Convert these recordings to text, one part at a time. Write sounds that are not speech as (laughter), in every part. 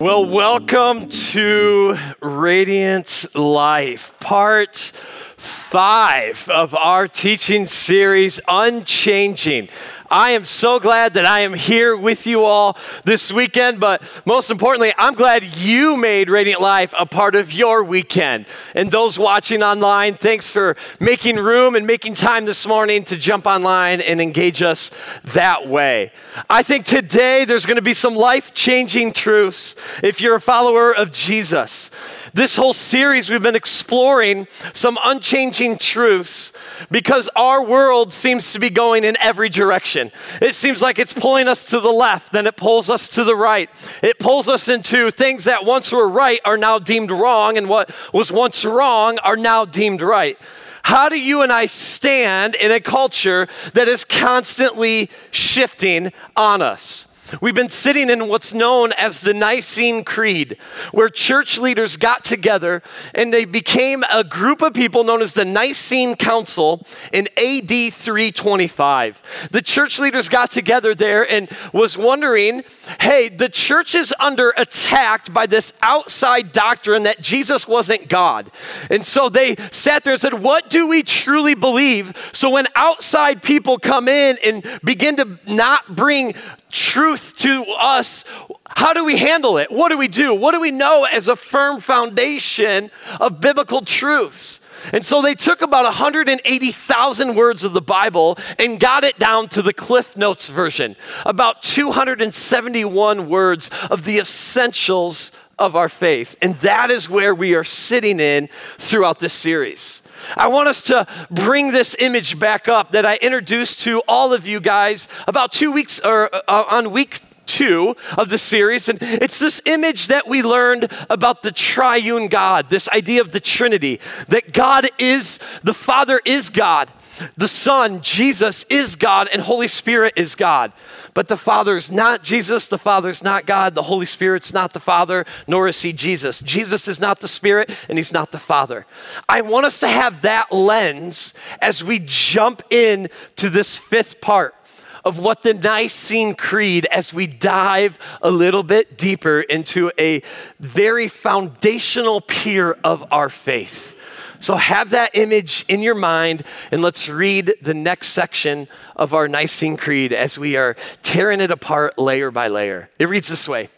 Well, welcome to Radiant Life, part five of our teaching series, Unchanging. I am so glad that I am here with you all this weekend, but most importantly, I'm glad you made Radiant Life a part of your weekend. And those watching online, thanks for making room and making time this morning to jump online and engage us that way. I think today there's going to be some life changing truths if you're a follower of Jesus. This whole series, we've been exploring some unchanging truths because our world seems to be going in every direction. It seems like it's pulling us to the left, then it pulls us to the right. It pulls us into things that once were right are now deemed wrong, and what was once wrong are now deemed right. How do you and I stand in a culture that is constantly shifting on us? We've been sitting in what's known as the Nicene Creed, where church leaders got together and they became a group of people known as the Nicene Council in AD 325. The church leaders got together there and was wondering, hey, the church is under attack by this outside doctrine that Jesus wasn't God. And so they sat there and said, what do we truly believe? So when outside people come in and begin to not bring truth to us, how do we handle it? What do we do? What do we know as a firm foundation of biblical truths? And so they took about 180,000 words of the Bible and got it down to the Cliff Notes version, about 271 words of the essentials of our faith. And that is where we are sitting in throughout this series. I want us to bring this image back up that I introduced to all of you guys about two weeks or uh, on week two of the series. And it's this image that we learned about the triune God, this idea of the Trinity, that God is, the Father is God. The Son, Jesus, is God, and Holy Spirit is God. But the Father is not Jesus, the Father is not God, the Holy Spirit's not the Father, nor is He Jesus. Jesus is not the Spirit, and He's not the Father. I want us to have that lens as we jump in to this fifth part of what the Nicene Creed as we dive a little bit deeper into a very foundational pier of our faith. So have that image in your mind, and let's read the next section of our Nicene Creed as we are tearing it apart layer by layer. It reads this way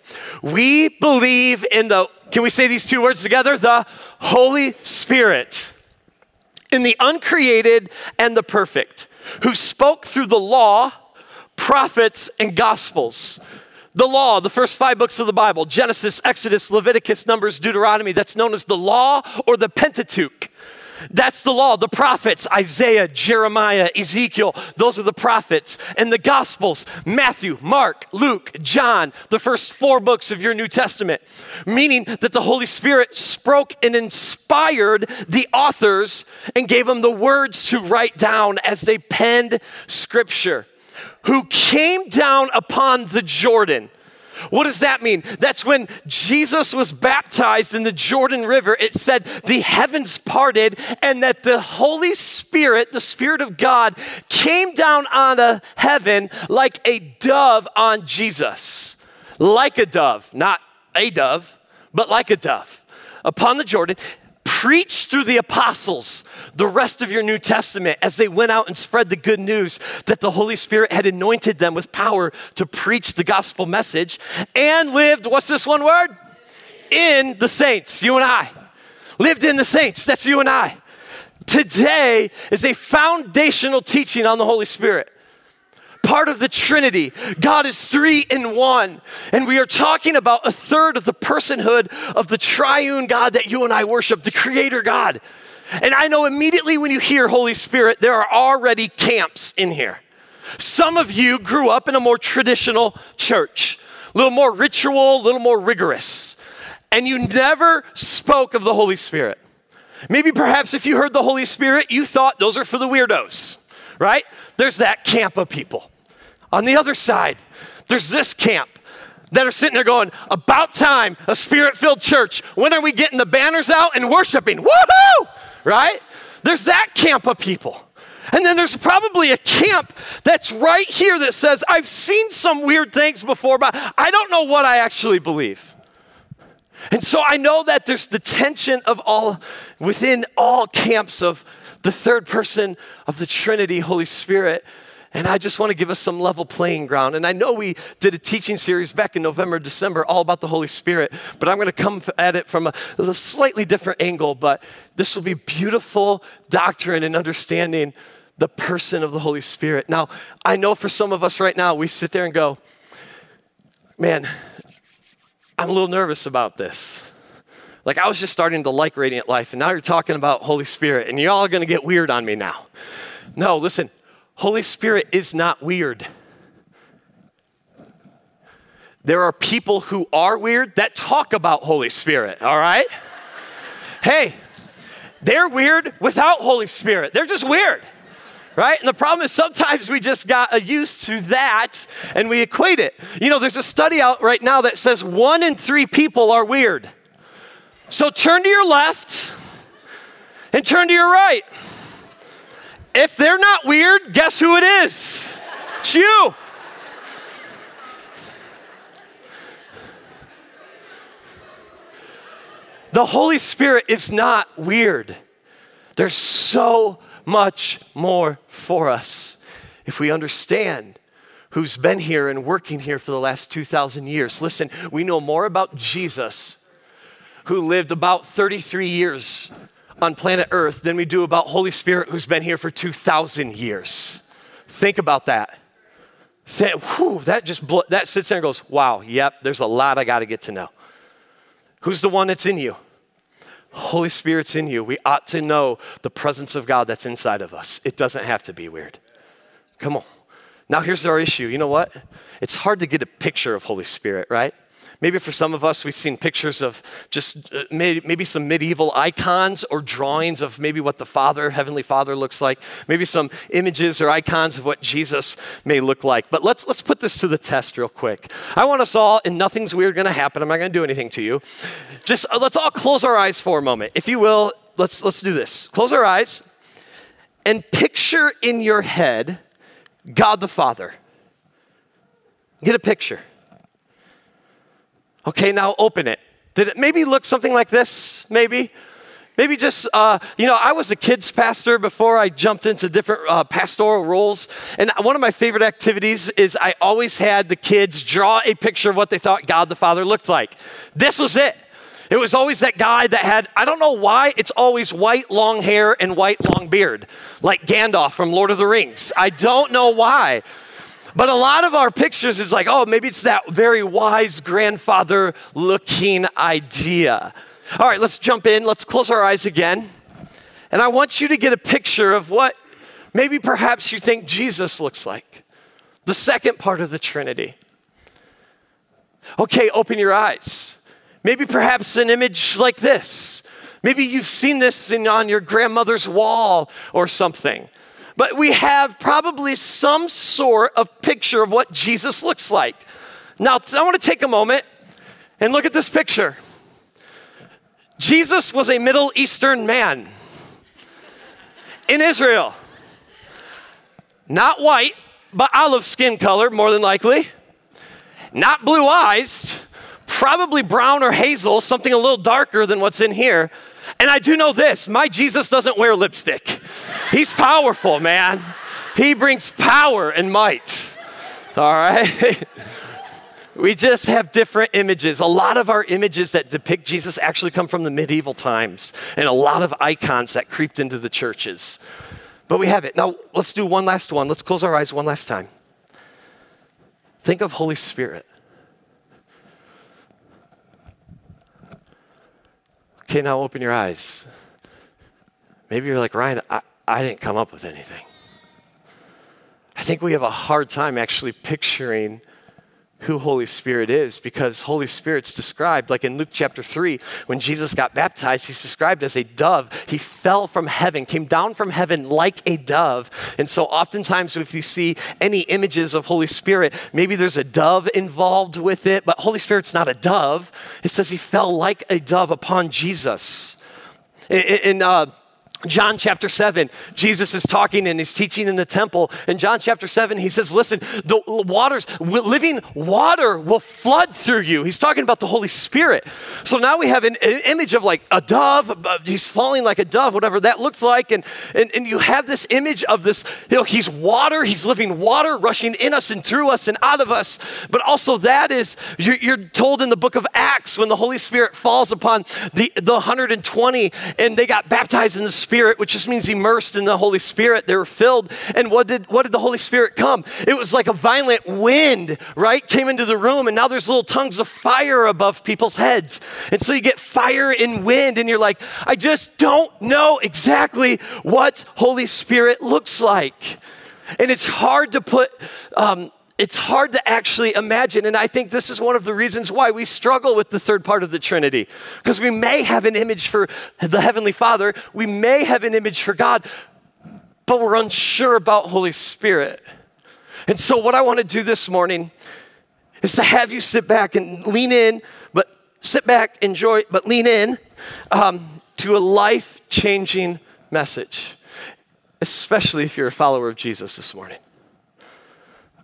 We believe in the, can we say these two words together? The Holy Spirit, in the uncreated and the perfect, who spoke through the law, prophets, and gospels the law, the first five books of the Bible Genesis, Exodus, Leviticus, Numbers, Deuteronomy that's known as the law or the Pentateuch. That's the law. The prophets, Isaiah, Jeremiah, Ezekiel, those are the prophets. And the Gospels, Matthew, Mark, Luke, John, the first four books of your New Testament. Meaning that the Holy Spirit spoke and inspired the authors and gave them the words to write down as they penned Scripture who came down upon the Jordan. What does that mean? That's when Jesus was baptized in the Jordan River. It said the heavens parted and that the Holy Spirit, the Spirit of God, came down on a heaven like a dove on Jesus. Like a dove, not a dove, but like a dove upon the Jordan preach through the apostles the rest of your New Testament as they went out and spread the good news that the Holy Spirit had anointed them with power to preach the gospel message and lived, what's this one word? In the saints, you and I. Lived in the saints, that's you and I. Today is a foundational teaching on the Holy Spirit part of the Trinity. God is three in one. And we are talking about a third of the personhood of the triune God that you and I worship, the Creator God. And I know immediately when you hear Holy Spirit, there are already camps in here. Some of you grew up in a more traditional church, a little more ritual, a little more rigorous, and you never spoke of the Holy Spirit. Maybe perhaps if you heard the Holy Spirit, you thought those are for the weirdos, right? There's that camp of people. On the other side, there's this camp that are sitting there going, About time, a spirit filled church. When are we getting the banners out and worshiping? Woohoo! Right? There's that camp of people. And then there's probably a camp that's right here that says, I've seen some weird things before, but I don't know what I actually believe. And so I know that there's the tension of all within all camps of the third person of the Trinity, Holy Spirit. And I just want to give us some level playing ground. And I know we did a teaching series back in November, December, all about the Holy Spirit, but I'm going to come at it from a, a slightly different angle. But this will be beautiful doctrine and understanding the person of the Holy Spirit. Now, I know for some of us right now, we sit there and go, man, I'm a little nervous about this. Like, I was just starting to like Radiant Life, and now you're talking about Holy Spirit, and you're all to get weird on me now. No, listen, Holy Spirit is not weird. There are people who are weird that talk about Holy Spirit, all right? hey, they're weird without Holy Spirit. They're just weird, right? And the problem is sometimes we just got uh, used to that and we equate it. You know, there's a study out right now that says one in three people are weird. So turn to your left and turn to your right. If they're not weird, guess who it is? It's you. The Holy Spirit is not weird. There's so much more for us if we understand who's been here and working here for the last 2,000 years. Listen, we know more about Jesus, who lived about 33 years on planet Earth than we do about Holy Spirit who's been here for 2,000 years. Think about that. That, whew, that just blo- that sits there and goes, wow, yep, there's a lot I got to get to know. Who's the one that's in you? Holy Spirit's in you. We ought to know the presence of God that's inside of us. It doesn't have to be weird. Come on. Now, here's our issue. You know what? It's hard to get a picture of Holy Spirit, right? Maybe for some of us, we've seen pictures of just uh, maybe some medieval icons or drawings of maybe what the Father, Heavenly Father, looks like. Maybe some images or icons of what Jesus may look like. But let's, let's put this to the test real quick. I want us all, and nothing's weird going to happen. I'm not going to do anything to you. Just uh, let's all close our eyes for a moment. If you will, let's, let's do this. Close our eyes and picture in your head God the Father. Get a picture. Okay, now open it. Did it maybe look something like this? Maybe? Maybe just, uh, you know, I was a kids pastor before I jumped into different uh, pastoral roles. And one of my favorite activities is I always had the kids draw a picture of what they thought God the Father looked like. This was it. It was always that guy that had, I don't know why, it's always white long hair and white long beard, like Gandalf from Lord of the Rings. I don't know why. But a lot of our pictures is like, oh, maybe it's that very wise grandfather looking idea. All right, let's jump in. Let's close our eyes again. And I want you to get a picture of what maybe perhaps you think Jesus looks like. The second part of the Trinity. Okay, open your eyes. Maybe perhaps an image like this. Maybe you've seen this in, on your grandmother's wall or something but we have probably some sort of picture of what Jesus looks like. Now, I want to take a moment and look at this picture. Jesus was a Middle Eastern man in Israel. Not white, but olive skin color, more than likely. Not blue eyes, probably brown or hazel, something a little darker than what's in here. And I do know this my Jesus doesn't wear lipstick. He's powerful, man. He brings power and might. All right? (laughs) we just have different images. A lot of our images that depict Jesus actually come from the medieval times, and a lot of icons that creeped into the churches. But we have it. Now, let's do one last one. Let's close our eyes one last time. Think of Holy Spirit. Okay, now open your eyes. Maybe you're like, Ryan, I, I didn't come up with anything. I think we have a hard time actually picturing who Holy Spirit is because Holy Spirit's described, like in Luke chapter 3, when Jesus got baptized, he's described as a dove. He fell from heaven, came down from heaven like a dove. And so, oftentimes, if you see any images of Holy Spirit, maybe there's a dove involved with it, but Holy Spirit's not a dove. It says he fell like a dove upon Jesus. In uh, John chapter 7, Jesus is talking and he's teaching in the temple. In John chapter 7, he says, Listen, the waters, living water will flood through you. He's talking about the Holy Spirit. So now we have an, an image of like a dove. He's falling like a dove, whatever that looks like. And, and, and you have this image of this, you know, he's water, he's living water rushing in us and through us and out of us. But also, that is, you're, you're told in the book of Acts when the Holy Spirit falls upon the, the 120 and they got baptized in the Spirit Spirit, which just means immersed in the Holy Spirit. They were filled. And what did, what did the Holy Spirit come? It was like a violent wind, right? Came into the room, and now there's little tongues of fire above people's heads. And so you get fire and wind, and you're like, I just don't know exactly what Holy Spirit looks like. And it's hard to put um, it's hard to actually imagine. And I think this is one of the reasons why we struggle with the third part of the Trinity. Because we may have an image for the Heavenly Father, we may have an image for God, but we're unsure about Holy Spirit. And so, what I want to do this morning is to have you sit back and lean in, but sit back, enjoy, but lean in um, to a life changing message, especially if you're a follower of Jesus this morning.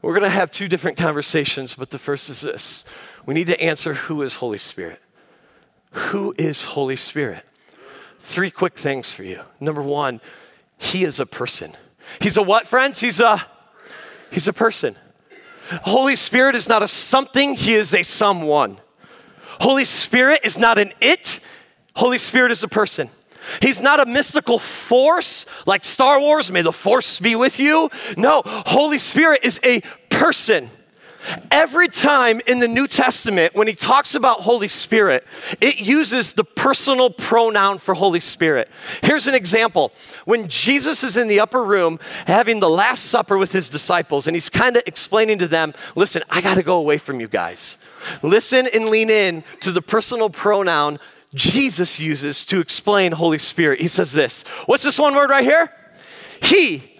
We're going to have two different conversations, but the first is this we need to answer who is Holy Spirit? Who is Holy Spirit? Three quick things for you. Number one, he is a person. He's a what, friends? He's a he's a person. Holy Spirit is not a something, he is a someone. Holy Spirit is not an it, Holy Spirit is a person. He's not a mystical force like Star Wars, may the force be with you. No, Holy Spirit is a person. Every time in the New Testament, when he talks about Holy Spirit, it uses the personal pronoun for Holy Spirit. Here's an example. When Jesus is in the upper room having the Last Supper with his disciples, and he's kind of explaining to them, listen, I got to go away from you guys. Listen and lean in to the personal pronoun Jesus uses to explain Holy Spirit. He says this What's this one word right here? He.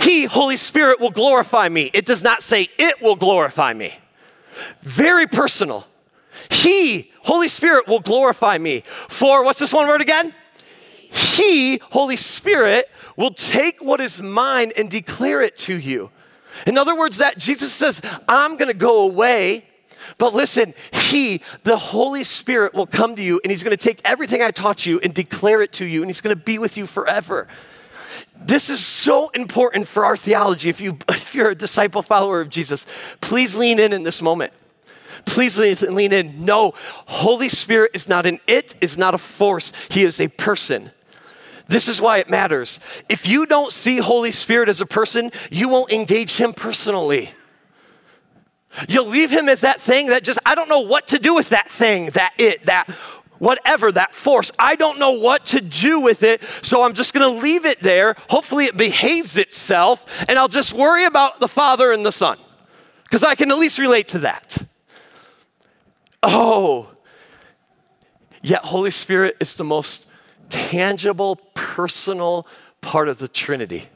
He, Holy Spirit, will glorify me. It does not say it will glorify me. Very personal. He, Holy Spirit, will glorify me. For, what's this one word again? He, Holy Spirit, will take what is mine and declare it to you. In other words, that Jesus says, I'm going to go away but listen, He, the Holy Spirit, will come to you and He's going to take everything I taught you and declare it to you, and He's going to be with you forever. This is so important for our theology. If, you, if you're a disciple follower of Jesus, please lean in in this moment. Please lean in. No, Holy Spirit is not an it, is not a force. He is a person. This is why it matters. If you don't see Holy Spirit as a person, you won't engage him personally. You'll leave him as that thing that just, I don't know what to do with that thing, that it, that whatever, that force. I don't know what to do with it, so I'm just gonna leave it there. Hopefully, it behaves itself, and I'll just worry about the Father and the Son, because I can at least relate to that. Oh, yet Holy Spirit is the most tangible, personal part of the Trinity,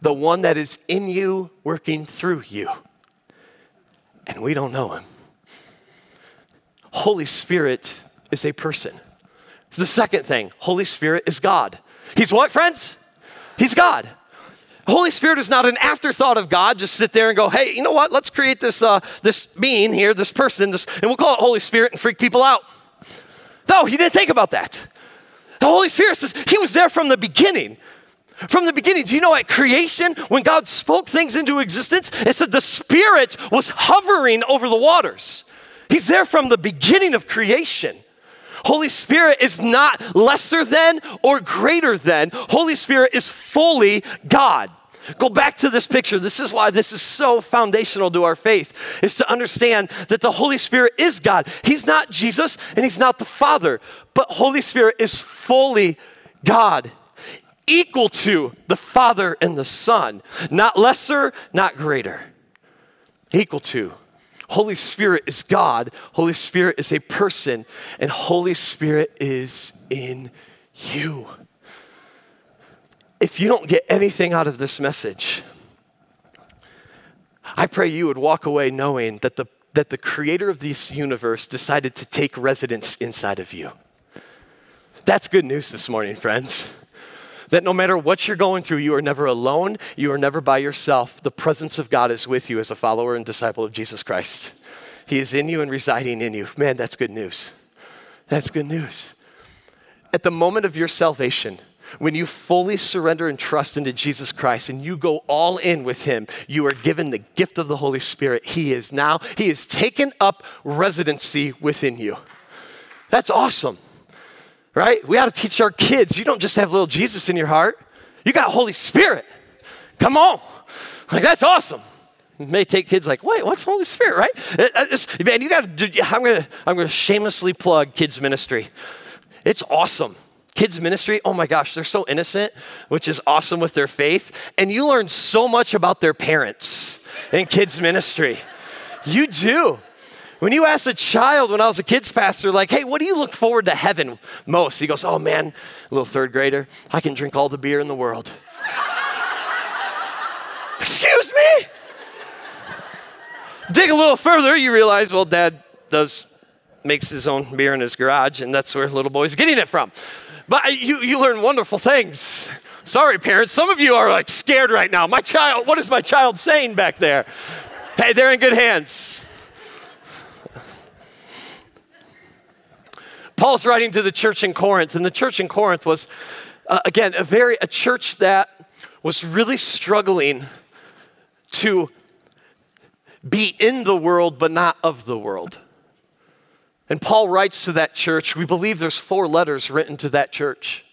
the one that is in you, working through you and we don't know him. Holy Spirit is a person. It's the second thing Holy Spirit is God. He's what, friends? He's God. Holy Spirit is not an afterthought of God. Just sit there and go, hey, you know what? Let's create this uh, this being here, this person, this, and we'll call it Holy Spirit and freak people out. No, he didn't think about that. The Holy Spirit says he was there from the beginning. From the beginning, do you know at creation, when God spoke things into existence, it said the Spirit was hovering over the waters. He's there from the beginning of creation. Holy Spirit is not lesser than or greater than. Holy Spirit is fully God. Go back to this picture. This is why this is so foundational to our faith is to understand that the Holy Spirit is God. He's not Jesus and he's not the Father, but Holy Spirit is fully God equal to the Father and the Son, not lesser, not greater. Equal to. Holy Spirit is God, Holy Spirit is a person, and Holy Spirit is in you. If you don't get anything out of this message, I pray you would walk away knowing that the, that the creator of this universe decided to take residence inside of you. That's good news this morning, friends. That no matter what you're going through, you are never alone, you are never by yourself. The presence of God is with you as a follower and disciple of Jesus Christ. He is in you and residing in you. Man, that's good news. That's good news. At the moment of your salvation, when you fully surrender and trust into Jesus Christ and you go all in with Him, you are given the gift of the Holy Spirit. He is now, He has taken up residency within you. That's awesome, right? We ought to teach our kids you don't just have little Jesus in your heart, you got Holy Spirit. Come on. Like, that's awesome. It may take kids like, wait, what's Holy Spirit, right? Man, you got to. I'm gonna, I'm gonna shamelessly plug kids ministry. It's awesome. Kids ministry, oh my gosh, they're so innocent, which is awesome with their faith, and you learn so much about their parents in kids ministry. You do. When you ask a child when I was a kids pastor, like, hey, what do you look forward to heaven most? He goes, oh man, little third grader, I can drink all the beer in the world. (laughs) Excuse me? Dig a little further, you realize, well, dad does makes his own beer in his garage, and that's where little boy's getting it from. But you, you learn wonderful things. Sorry, parents, some of you are like scared right now. My child, what is my child saying back there? Hey, they're in good hands. Paul's writing to the church in Corinth, and the church in Corinth was, uh, again, a very a church that was really struggling to be in the world but not of the world. And Paul writes to that church. We believe there's four letters written to that church.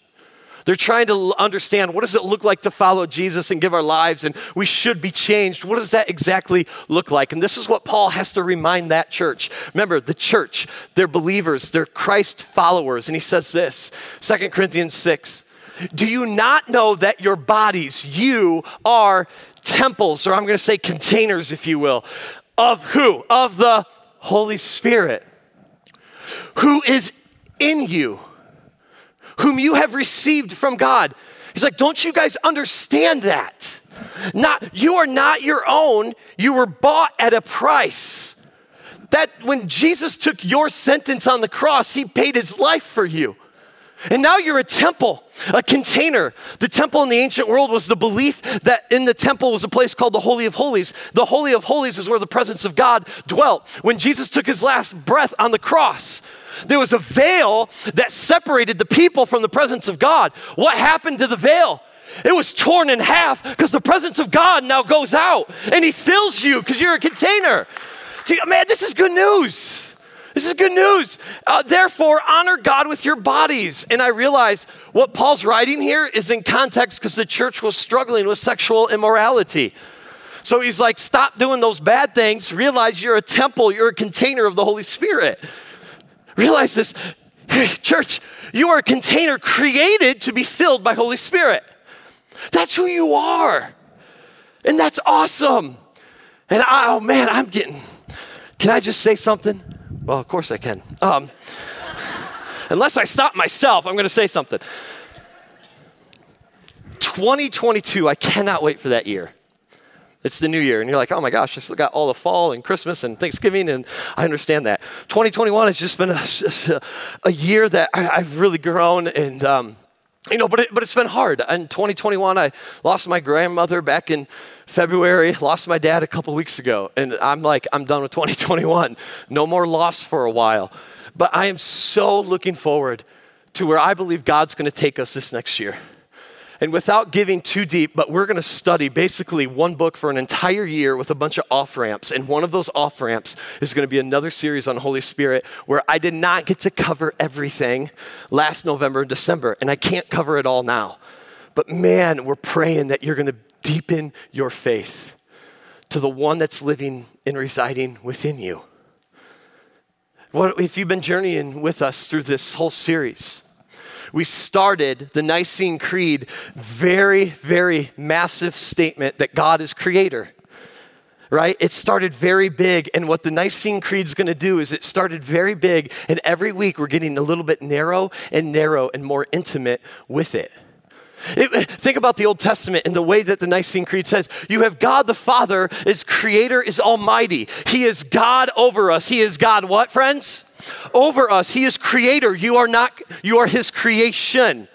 They're trying to understand what does it look like to follow Jesus and give our lives and we should be changed. What does that exactly look like? And this is what Paul has to remind that church. Remember, the church, they're believers, they're Christ followers. And he says this, 2 Corinthians 6. Do you not know that your bodies, you are temples, or I'm going to say containers, if you will, of who? Of the Holy Spirit, who is in you, whom you have received from God. He's like, don't you guys understand that? Not, you are not your own, you were bought at a price. That when Jesus took your sentence on the cross, he paid his life for you. And now you're a temple, a container. The temple in the ancient world was the belief that in the temple was a place called the Holy of Holies. The Holy of Holies is where the presence of God dwelt. When Jesus took his last breath on the cross, there was a veil that separated the people from the presence of God. What happened to the veil? It was torn in half because the presence of God now goes out and He fills you because you're a container. Man, this is good news. This is good news. Uh, therefore, honor God with your bodies. And I realize what Paul's writing here is in context because the church was struggling with sexual immorality. So he's like, stop doing those bad things. Realize you're a temple, you're a container of the Holy Spirit. Realize this, (laughs) church, you are a container created to be filled by Holy Spirit. That's who you are. And that's awesome. And I, oh man, I'm getting, can I just say something? Well, of course I can. Um, unless I stop myself, I'm going to say something. 2022, I cannot wait for that year. It's the new year, and you're like, oh my gosh, I still got all the fall and Christmas and Thanksgiving, and I understand that. 2021 has just been a, a year that I, have really grown, and um, you know, but it, but it's been hard. In 2021, I lost my grandmother back in February, lost my dad a couple weeks ago, and I'm like, I'm done with (laughs) 2021. No more loss for a while. But I am so looking forward to where I believe God's gonna take us this next year. And without giving too deep, but we're gonna study basically one book for an entire year with a bunch of off ramps. And one of those off ramps is gonna be another series on Holy Spirit where I did not get to cover everything last November and December, and I can't cover it all now. But man, we're praying that you're gonna deepen your faith to the one that's living and residing within you. What, if you've been journeying with us through this whole series, we started the Nicene Creed, very, very massive statement that God is creator. Right? It started very big, and what the Nicene Creed is going to do is it started very big, and every week we're getting a little bit narrow and narrow and more intimate with it. It, think about the Old Testament and the way that the Nicene Creed says you have God the Father, is creator, is almighty. He is God over us. He is God, what, friends? Over us. He is creator. You are not, you are his creation.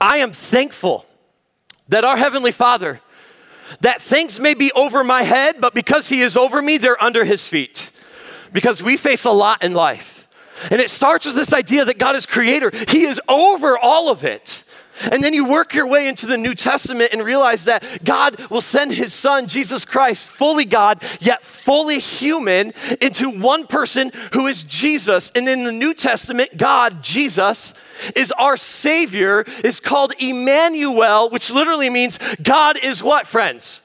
I am thankful that our Heavenly Father, that things may be over my head, but because He is over me, they're under His feet. Because we face a lot in life. And it starts with this idea that God is creator, He is over all of it. And then you work your way into the New Testament and realize that God will send his son, Jesus Christ, fully God, yet fully human, into one person who is Jesus. And in the New Testament, God, Jesus, is our Savior, is called Emmanuel, which literally means God is what, friends?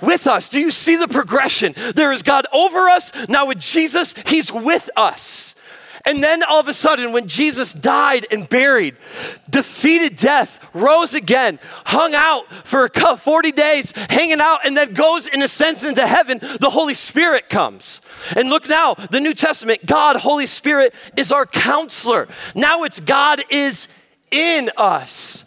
With us. Do you see the progression? There is God over us. Now with Jesus, He's with us. And then all of a sudden, when Jesus died and buried, defeated death, rose again, hung out for 40 days, hanging out, and then goes and ascends into heaven, the Holy Spirit comes. And look now, the New Testament, God, Holy Spirit, is our counselor. Now it's God is in us.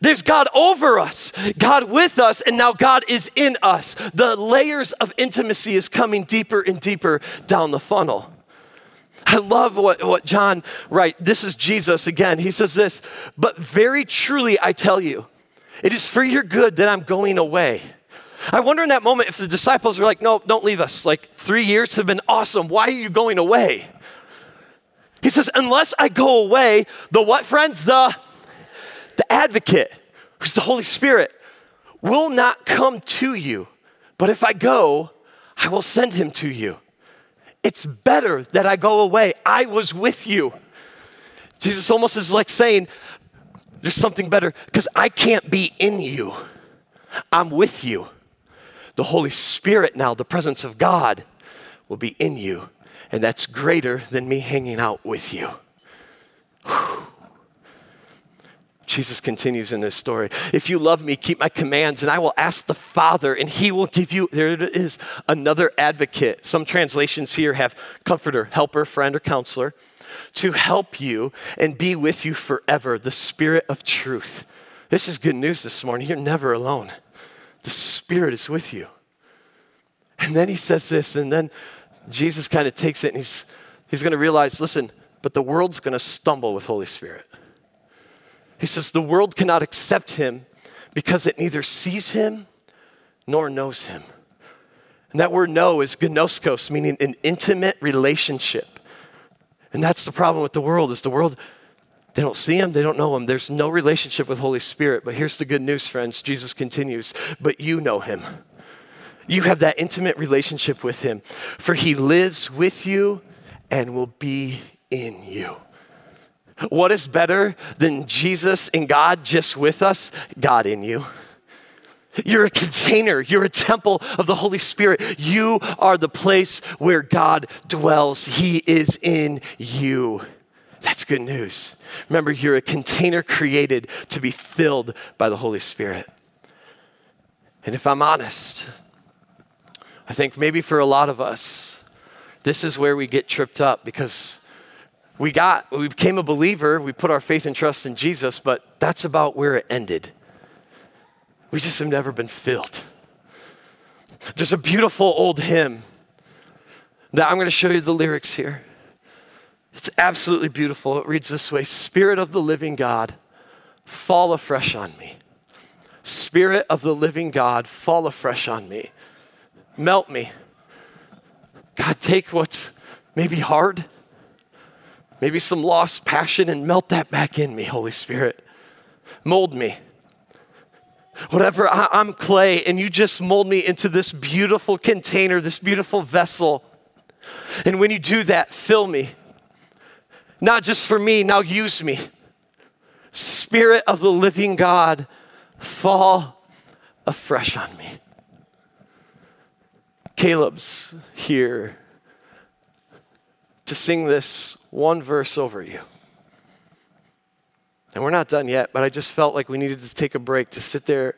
There's God over us, God with us, and now God is in us. The layers of intimacy is coming deeper and deeper down the funnel. I love what, what John writes. This is Jesus again. He says this, but very truly I tell you, it is for your good that I'm going away. I wonder in that moment if the disciples were like, no, don't leave us. Like three years have been awesome. Why are you going away? He says, unless I go away, the what, friends? The, the advocate, who's the Holy Spirit, will not come to you. But if I go, I will send him to you. It's better that I go away. I was with you. Jesus almost is like saying, There's something better because I can't be in you. I'm with you. The Holy Spirit now, the presence of God, will be in you. And that's greater than me hanging out with you. Whew. Jesus continues in this story. If you love me, keep my commands, and I will ask the Father, and he will give you, there it is, another advocate. Some translations here have comforter, helper, friend, or counselor to help you and be with you forever, the Spirit of truth. This is good news this morning. You're never alone. The Spirit is with you. And then he says this, and then Jesus kind of takes it and he's, he's going to realize listen, but the world's going to stumble with Holy Spirit. He says, The world cannot accept him because it neither sees him nor knows him. And that word know is gnoskos, meaning an intimate relationship. And that's the problem with the world is the world they don't see him, they don't know him. There's no relationship with Holy Spirit. But here's the good news, friends. Jesus continues, but you know him. You have that intimate relationship with him, for he lives with you and will be in you. What is better than Jesus and God just with us? God in you. You're a container. You're a temple of the Holy Spirit. You are the place where God dwells. He is in you. That's good news. Remember, you're a container created to be filled by the Holy Spirit. And if I'm honest, I think maybe for a lot of us, this is where we get tripped up because we got, we became a believer, we put our faith and trust in Jesus, but that's about where it ended. We just have never been filled. There's a beautiful old hymn that I'm going to show you the lyrics here. It's absolutely beautiful. It reads this way Spirit of the living God, fall afresh on me. Spirit of the living God, fall afresh on me. Melt me. God, take what's maybe hard maybe some lost passion, and melt that back in me, Holy Spirit. Mold me. Whatever, I, am clay, and you just mold me into this beautiful container, this beautiful vessel. And when you do that, fill me. Not just for me, now use me. Spirit of the living God, fall afresh on me. Caleb's here to sing this one verse over you. And we're not done yet, but I just felt like we needed to take a break to sit there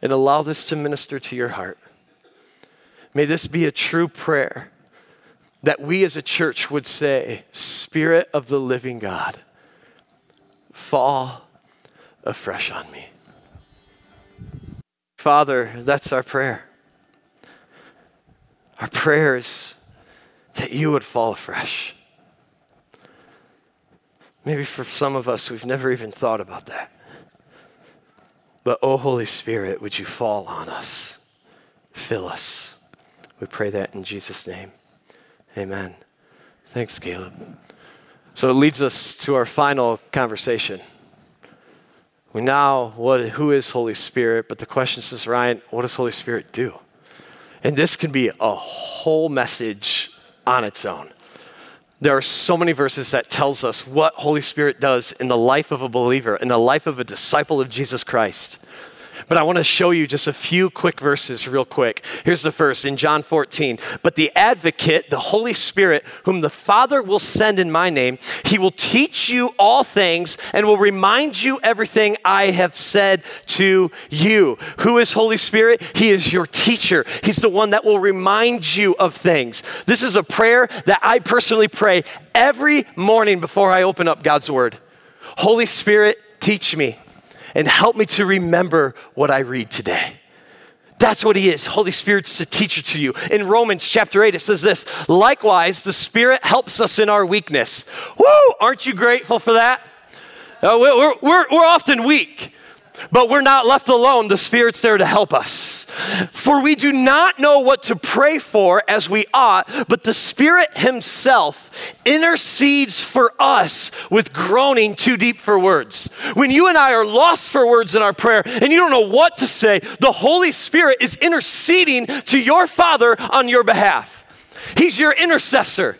and allow this to minister to your heart. May this be a true prayer that we as a church would say, Spirit of the living God, fall afresh on me. Father, that's our prayer. Our prayer is that you would fall afresh. Maybe for some of us, we've never even thought about that. But, oh, Holy Spirit, would you fall on us? Fill us. We pray that in Jesus' name. Amen. Thanks, Caleb. So it leads us to our final conversation. We now what who is Holy Spirit, but the question is, Ryan, what does Holy Spirit do? And this can be a whole message on its own. There are so many verses that tells us what Holy Spirit does in the life of a believer, in the life of a disciple of Jesus Christ. But I want to show you just a few quick verses, real quick. Here's the first in John 14. But the advocate, the Holy Spirit, whom the Father will send in my name, he will teach you all things and will remind you everything I have said to you. Who is Holy Spirit? He is your teacher. He's the one that will remind you of things. This is a prayer that I personally pray every morning before I open up God's Word. Holy Spirit, teach me and help me to remember what I read today. That's what he is. Holy Spirit's a teacher to you. In Romans chapter 8, it says this Likewise, the Spirit helps us in our weakness. Woo! Aren't you grateful for that? Uh, we're, we're, we're often weak. But we're not left alone. The Spirit's there to help us. For we do not know what to pray for as we ought, but the Spirit Himself intercedes for us with groaning too deep for words. When you and I are lost for words in our prayer and you don't know what to say, the Holy Spirit is interceding to your Father on your behalf. He's your intercessor.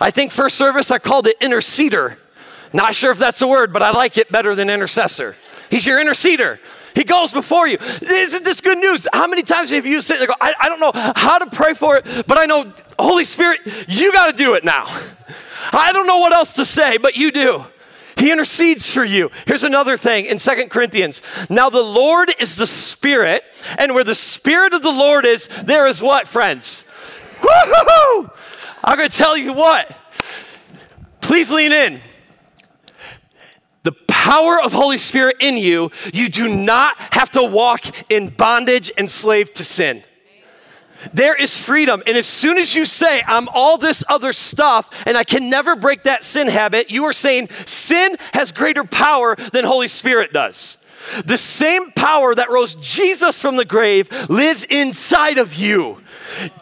I think first service I called it interceder. Not sure if that's a word, but I like it better than intercessor. He's your interceder. He goes before you. Isn't this good news? How many times have you said, there, go, I, I don't know how to pray for it, but I know, Holy Spirit, you got to do it now. I don't know what else to say, but you do. He intercedes for you. Here's another thing in Second Corinthians. Now the Lord is the Spirit, and where the Spirit of the Lord is, there is what, friends? Woo-hoo-hoo! I'm going to tell you what. Please lean in power of Holy Spirit in you, you do not have to walk in bondage and slave to sin. There is freedom. And as soon as you say, I'm all this other stuff and I can never break that sin habit, you are saying sin has greater power than Holy Spirit does. The same power that rose Jesus from the grave lives inside of you.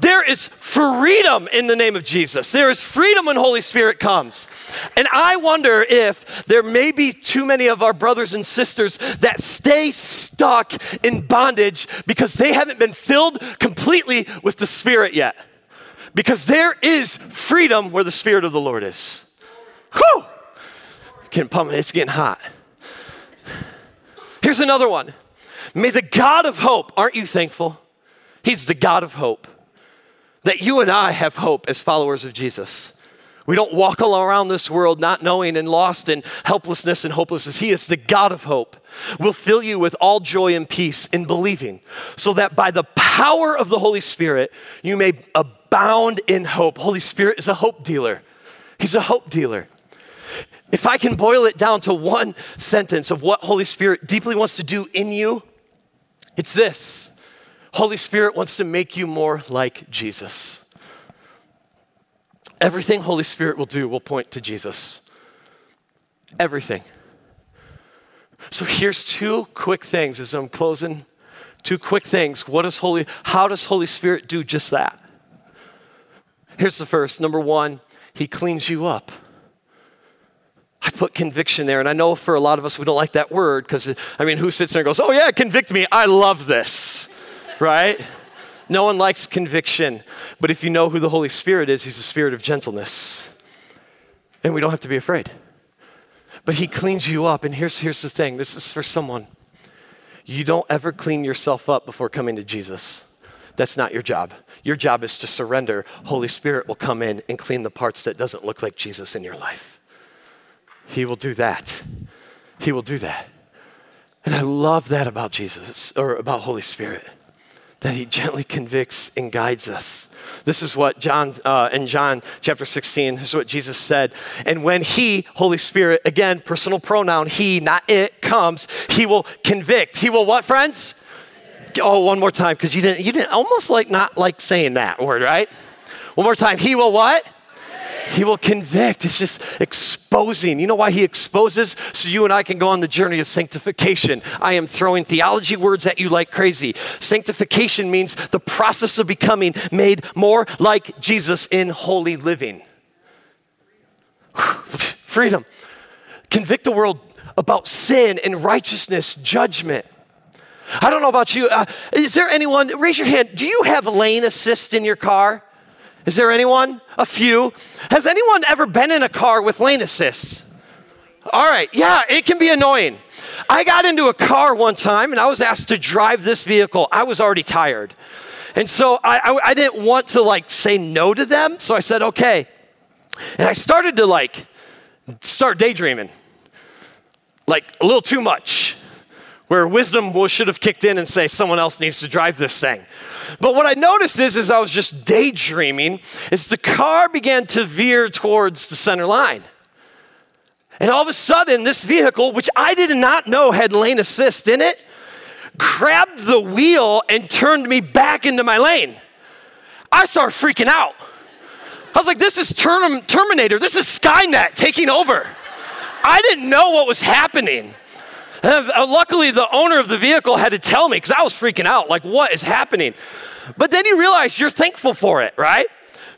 There is freedom in the name of Jesus. There is freedom when Holy Spirit comes. And I wonder if there may be too many of our brothers and sisters that stay stuck in bondage because they haven't been filled completely with the Spirit yet. Because there is freedom where the Spirit of the Lord is. Whew! Getting pumped, it's getting hot. Here's another one. May the God of hope, aren't you thankful? He's the God of hope that you and I have hope as followers of Jesus. We don't walk all around this world not knowing and lost in helplessness and hopelessness. He is the God of hope. Will fill you with all joy and peace in believing, so that by the power of the Holy Spirit you may abound in hope. Holy Spirit is a hope dealer. He's a hope dealer. If I can boil it down to one sentence of what Holy Spirit deeply wants to do in you, it's this Holy Spirit wants to make you more like Jesus. Everything Holy Spirit will do will point to Jesus. Everything. So here's two quick things as I'm closing. Two quick things. What does Holy how does Holy Spirit do just that? Here's the first. Number 1, he cleans you up. I put conviction there, and I know for a lot of us we don't like that word because I mean, who sits there and goes, "Oh yeah, convict me. I love this." Right? No one likes conviction. But if you know who the Holy Spirit is, He's the spirit of gentleness. And we don't have to be afraid. But He cleans you up. And here's, here's the thing this is for someone. You don't ever clean yourself up before coming to Jesus. That's not your job. Your job is to surrender. Holy Spirit will come in and clean the parts that doesn't look like Jesus in your life. He will do that. He will do that. And I love that about Jesus or about Holy Spirit that he gently convicts and guides us. This is what John, uh, in John chapter 16, this is what Jesus said. And when he, Holy Spirit, again, personal pronoun, he, not it, comes, he will convict. He will what, friends? Oh, one more time, because you didn't, you didn't almost like not like saying that word, right? One more time. He will what? He will convict. It's just exposing. You know why he exposes? So you and I can go on the journey of sanctification. I am throwing theology words at you like crazy. Sanctification means the process of becoming made more like Jesus in holy living. Freedom. Convict the world about sin and righteousness, judgment. I don't know about you. Uh, is there anyone, raise your hand, do you have lane assist in your car? Is there anyone? A few. Has anyone ever been in a car with lane assists? All right, yeah, it can be annoying. I got into a car one time and I was asked to drive this vehicle. I was already tired. And so I, I, I didn't want to like say no to them. So I said, okay. And I started to like start daydreaming, like a little too much, where wisdom should have kicked in and say, someone else needs to drive this thing. But what I noticed is, as I was just daydreaming, is the car began to veer towards the center line. And all of a sudden, this vehicle, which I did not know had lane assist in it, grabbed the wheel and turned me back into my lane. I started freaking out. I was like, this is Term- Terminator. This is Skynet taking over. I didn't know what was happening. Uh, luckily, the owner of the vehicle had to tell me because I was freaking out. Like, what is happening? But then you realize you're thankful for it, right?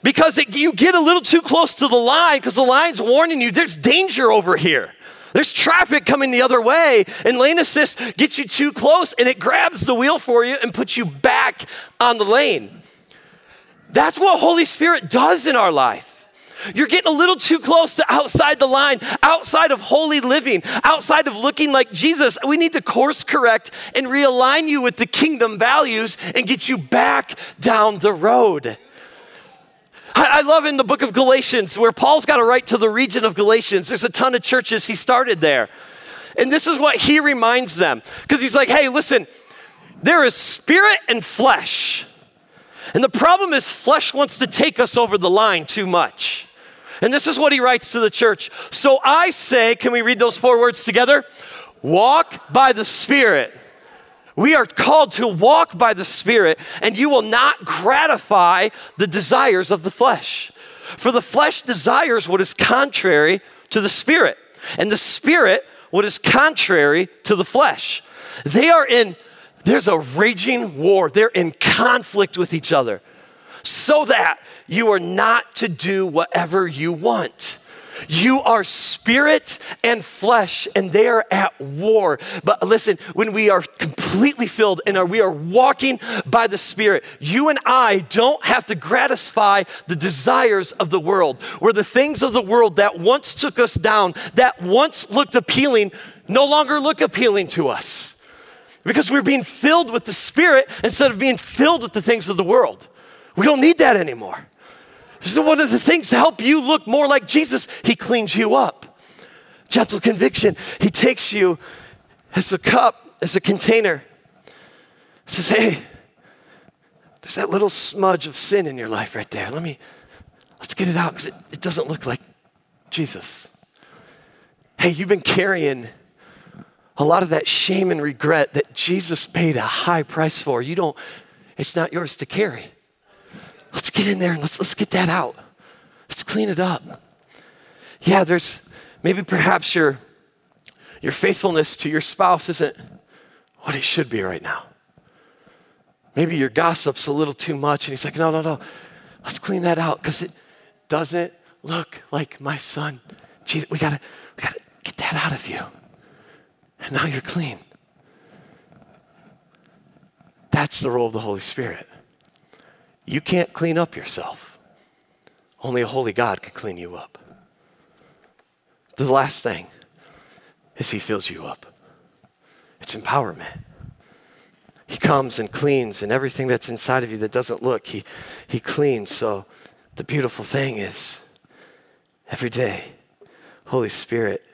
Because it, you get a little too close to the line because the line's warning you there's danger over here. There's traffic coming the other way, and lane assist gets you too close and it grabs the wheel for you and puts you back on the lane. That's what Holy Spirit does in our life. You're getting a little too close to outside the line, outside of holy living, outside of looking like Jesus. We need to course correct and realign you with the kingdom values and get you back down the road. I, love in the book of Galatians where Paul's got to write to the region of Galatians. There's a ton of churches he started there. And this is what he reminds them because he's like, hey, listen, there is spirit and flesh. And the problem is, flesh wants to take us over the line too much. And this is what he writes to the church. So I say, can we read those four words together? Walk by the Spirit. We are called to walk by the Spirit, and you will not gratify the desires of the flesh. For the flesh desires what is contrary to the Spirit, and the Spirit what is contrary to the flesh. They are in, there's a raging war, they're in conflict with each other so that you are not to do whatever you want. You are spirit and flesh, and they are at war. But listen, when we are completely filled and are, we are walking by the Spirit, you and I don't have to gratify the desires of the world, where the things of the world that once took us down, that once looked appealing, no longer look appealing to us. Because we're being filled with the Spirit instead of being filled with the things of the world. We don't need that anymore. So, one of the things to help you look more like Jesus, He cleans you up. Gentle conviction, He takes you as a cup, as a container, says, Hey, there's that little smudge of sin in your life right there. Let me, let's get it out because it, it doesn't look like Jesus. Hey, you've been carrying a lot of that shame and regret that Jesus paid a high price for. You don't, it's not yours to carry. Let's get in there and let's, let's get that out. Let's clean it up. Yeah, there's maybe perhaps your, your faithfulness to your spouse isn't what it should be right now. Maybe your gossip's a little too much, and he's like, no, no, no, let's clean that out because it doesn't look like my son. Jesus, we gotta, we gotta get that out of you. And now you're clean. That's the role of the Holy Spirit. You can't clean up yourself. Only a holy God can clean you up. The last thing is He fills you up. It's empowerment. He comes and cleans, and everything that's inside of you that doesn't look, He, he cleans. So the beautiful thing is every day, Holy Spirit,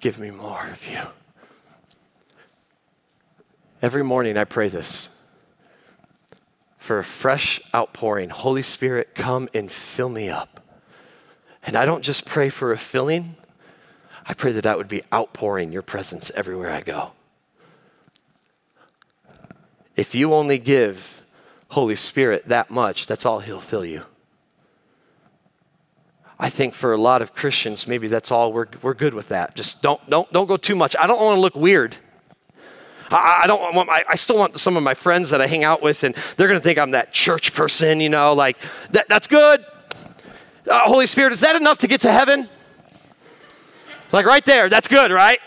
give me more of you. Every morning I pray this for a fresh outpouring. Holy Spirit, come and fill me up. And I don't just pray for a filling, I pray that that would be outpouring your presence everywhere I go. If you only give Holy Spirit that much, that's all He'll fill you. I think for a lot of Christians, maybe that's all we're, we're good with that. Just don't, don't, don't go too much. I don't want to look weird. I, I don't want, I, I still want some of my friends that I hang out with, and they're going to think I'm that church person, you know, like, that, that's good. Uh, Holy Spirit, is that enough to get to heaven? Like right there, that's good, right?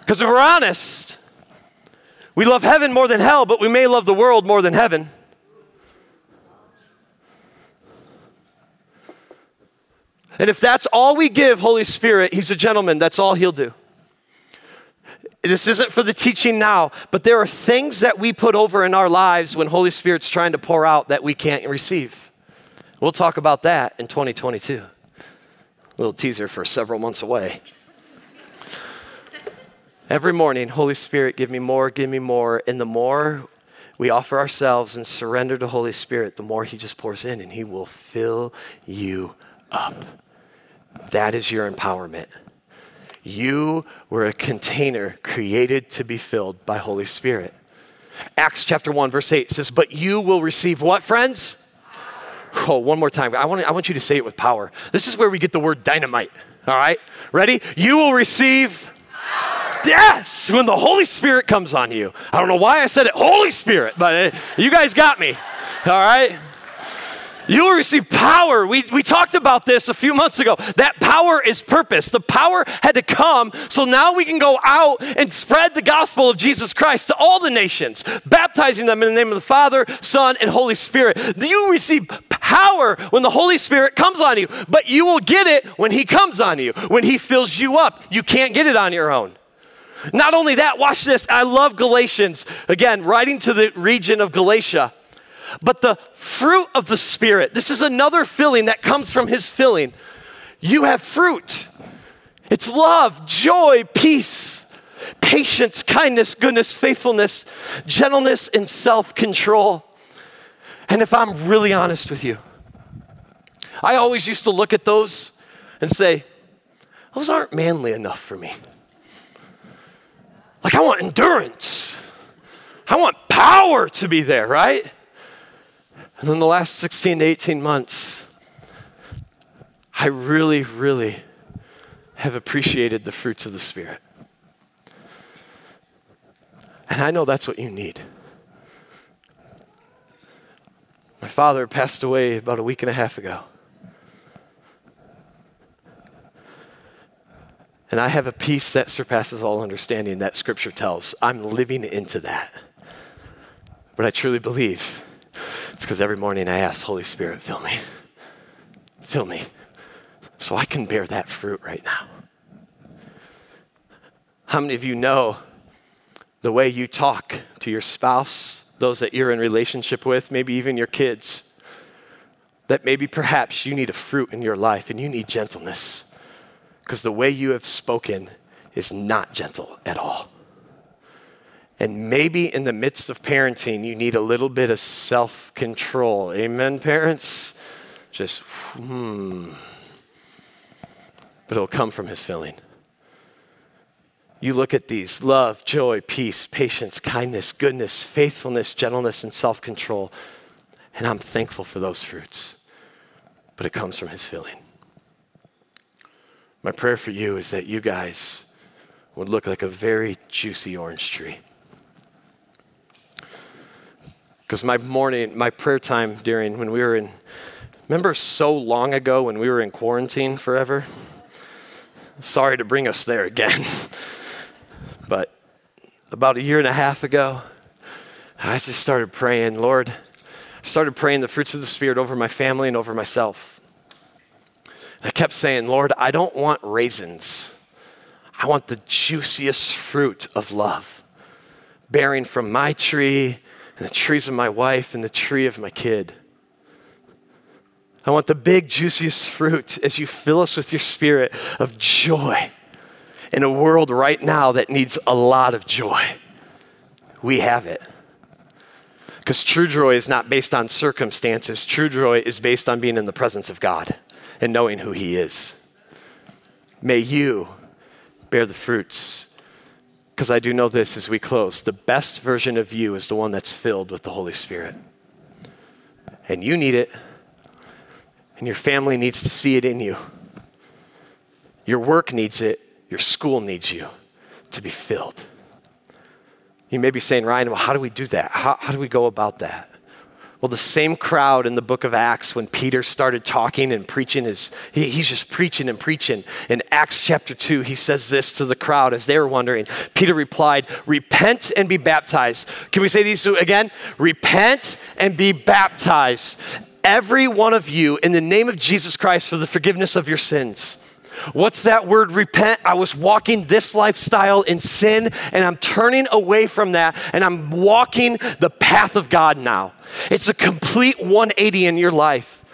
Because if we're honest, we love heaven more than hell, but we may love the world more than heaven. And if that's all we give Holy Spirit, He's a gentleman, that's all He'll do. This isn't for the teaching now, but there are things that we put over in our lives when Holy Spirit's trying to pour out that we can't receive. We'll talk about that in 2022. A little teaser for several months away. Every morning, Holy Spirit, give me more, give me more. And the more we offer ourselves and surrender to Holy Spirit, the more He just pours in and He will fill you up. That is your empowerment. You were a container created to be filled by Holy Spirit. Acts chapter 1, verse 8 says, But you will receive what, friends? Oh, one more time. I want, I want you to say it with power. This is where we get the word dynamite. All right? Ready? You will receive. Yes, when the Holy Spirit comes on you. I don't know why I said it, Holy Spirit, but uh, you guys got me. All right? You will receive power. We, we talked about this a few months ago. That power is purpose. The power had to come so now we can go out and spread the gospel of Jesus Christ to all the nations, baptizing them in the name of the Father, Son, and Holy Spirit. You receive power when the Holy Spirit comes on you, but you will get it when He comes on you, when He fills you up. You can't get it on your own. Not only that, watch this. I love Galatians. Again, writing to the region of Galatia. But the fruit of the Spirit, this is another filling that comes from His filling. You have fruit. It's love, joy, peace, patience, kindness, goodness, faithfulness, gentleness, and self control. And if I'm really honest with you, I always used to look at those and say, those aren't manly enough for me. Like, I want endurance. I want power to be there, right? And in the last 16 to 18 months, I really, really have appreciated the fruits of the Spirit. And I know that's what you need. My father passed away about a week and a half ago. And I have a peace that surpasses all understanding that scripture tells. I'm living into that. But I truly believe it's because every morning I ask, Holy Spirit, fill me. Fill me. So I can bear that fruit right now. How many of you know the way you talk to your spouse, those that you're in relationship with, maybe even your kids, that maybe perhaps you need a fruit in your life and you need gentleness because the way you have spoken is not gentle at all. And maybe in the midst of parenting, you need a little bit of self control. Amen, parents? Just, hmm. But it'll come from his filling. You look at these love, joy, peace, patience, kindness, goodness, faithfulness, gentleness, and self control. And I'm thankful for those fruits. But it comes from his filling. My prayer for you is that you guys would look like a very juicy orange tree. Because my morning, my prayer time during when we were in, remember so long ago when we were in quarantine forever? Sorry to bring us there again. (laughs) but about a year and a half ago, I just started praying, Lord, I started praying the fruits of the Spirit over my family and over myself. I kept saying, Lord, I don't want raisins. I want the juiciest fruit of love, bearing from my tree and the trees of my wife and the tree of my kid. I want the big, juiciest fruit as you fill us with your spirit of joy in a world right now that needs a lot of joy. We have it. Because true joy is not based on circumstances, true joy is based on being in the presence of God and knowing who He is. May you bear the fruits because I do know this as we close the best version of you is the one that's filled with the Holy Spirit. And you need it, And your family needs to see it in you. Your work needs it. Your school needs you to be filled. You may be saying, Ryan, well, how do we do that? How, how do we go about that? Well, the same crowd in the book of Acts when Peter started talking and preaching is he, he's just preaching and preaching. In Acts chapter 2, he says this to the crowd as they were wondering. Peter replied, Repent and be baptized. Can we say these two again? Repent and be baptized. Every one of you in the name of Jesus Christ for the forgiveness of your sins What's that word repent? I was walking this lifestyle in sin and I'm turning away from that and I'm walking the path of God now. It's a complete 180 in your life.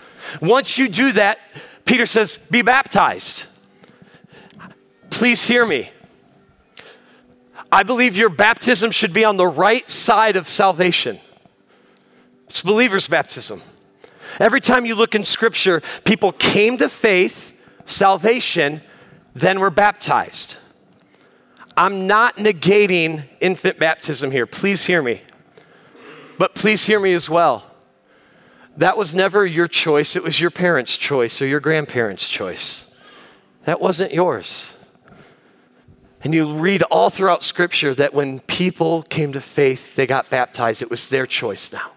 Once you do that, Peter says, be baptized. Please hear me. I believe your baptism should be on the right side of salvation. It's believer's baptism. Every time you look in scripture, people came to faith salvation, then we're baptized. I'm not negating infant baptism here. Please hear me. But please hear me as well. That was never your choice, it was your parents' choice or your grandparents' choice. That wasn't yours. And you read all throughout Scripture that when people came to faith, they got baptized. It was their choice now.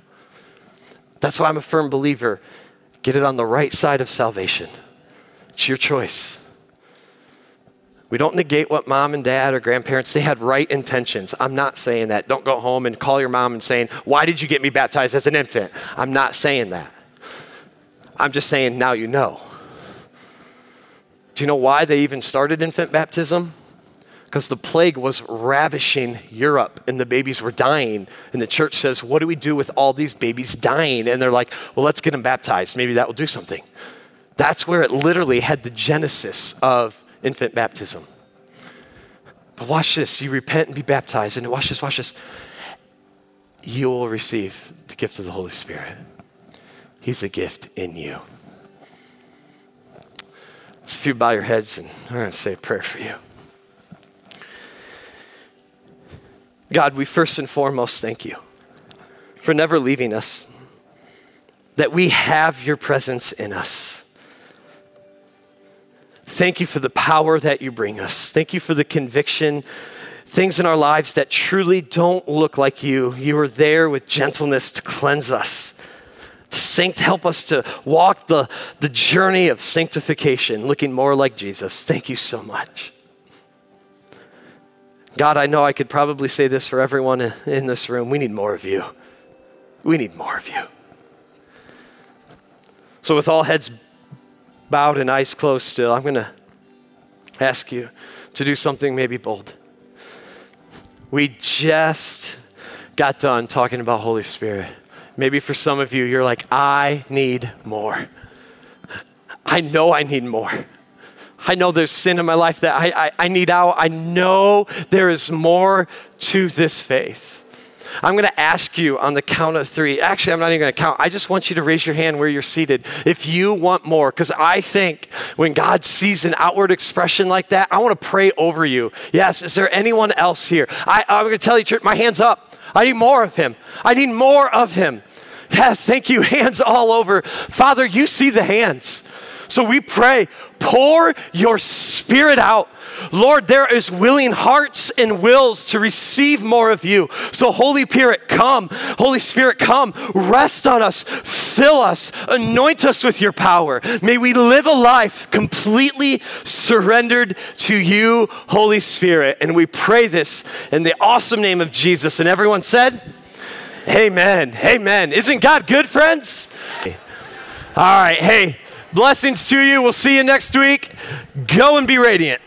That's why I'm a firm believer. Get it on the right side of salvation. It's your choice. We don't negate what mom and dad or grandparents, they had right intentions. I'm not saying that. Don't go home and call your mom and saying, Why did you get me baptized as an infant? I'm not saying that. I'm just saying now you know. Do you know why they even started infant baptism? Because the plague was ravishing Europe and the babies were dying. And the church says, What do we do with all these babies dying? And they're like, Well, let's get them baptized. Maybe that will do something. That's where it literally had the genesis of infant baptism. But watch this you repent and be baptized, and watch this, watch this. You will receive the gift of the Holy Spirit. He's a gift in you. So if you bow your heads, and I'm going to say a prayer for you. God, we first and foremost thank you for never leaving us, that we have your presence in us. Thank you for the power that you bring us. Thank you for the conviction, things in our lives that truly don't look like you. You are there with gentleness to cleanse us, to sanct- help us to walk the, the journey of sanctification, looking more like Jesus. Thank you so much. God, I know I could probably say this for everyone in this room. We need more of you. We need more of you. So, with all heads bowed and eyes closed still, I'm going to ask you to do something maybe bold. We just got done talking about Holy Spirit. Maybe for some of you, you're like, I need more. I know I need more. I know there's sin in my life that I, I, I need out. I know there is more to this faith. I'm going to ask you on the count of three. Actually, I'm not even going to count. I just want you to raise your hand where you're seated if you want more. Because I think when God sees an outward expression like that, I want to pray over you. Yes, is there anyone else here? I, I'm going to tell you, church, my hand's up. I need more of Him. I need more of Him. Yes, thank you. (laughs) Hands all over. Father, you see the hands. So we pray, pour your spirit out. Lord, there is willing hearts and wills to receive more of you. So, Holy Spirit, come. Holy Spirit, come. Rest on us. Fill us. Anoint us with your power. May we live a life completely surrendered to you, Holy Spirit. And we pray this in the awesome name of Jesus. And everyone said, Amen. Amen. Isn't God good, friends? All right. Hey, blessings to you. We'll see you next week. Go and be radiant.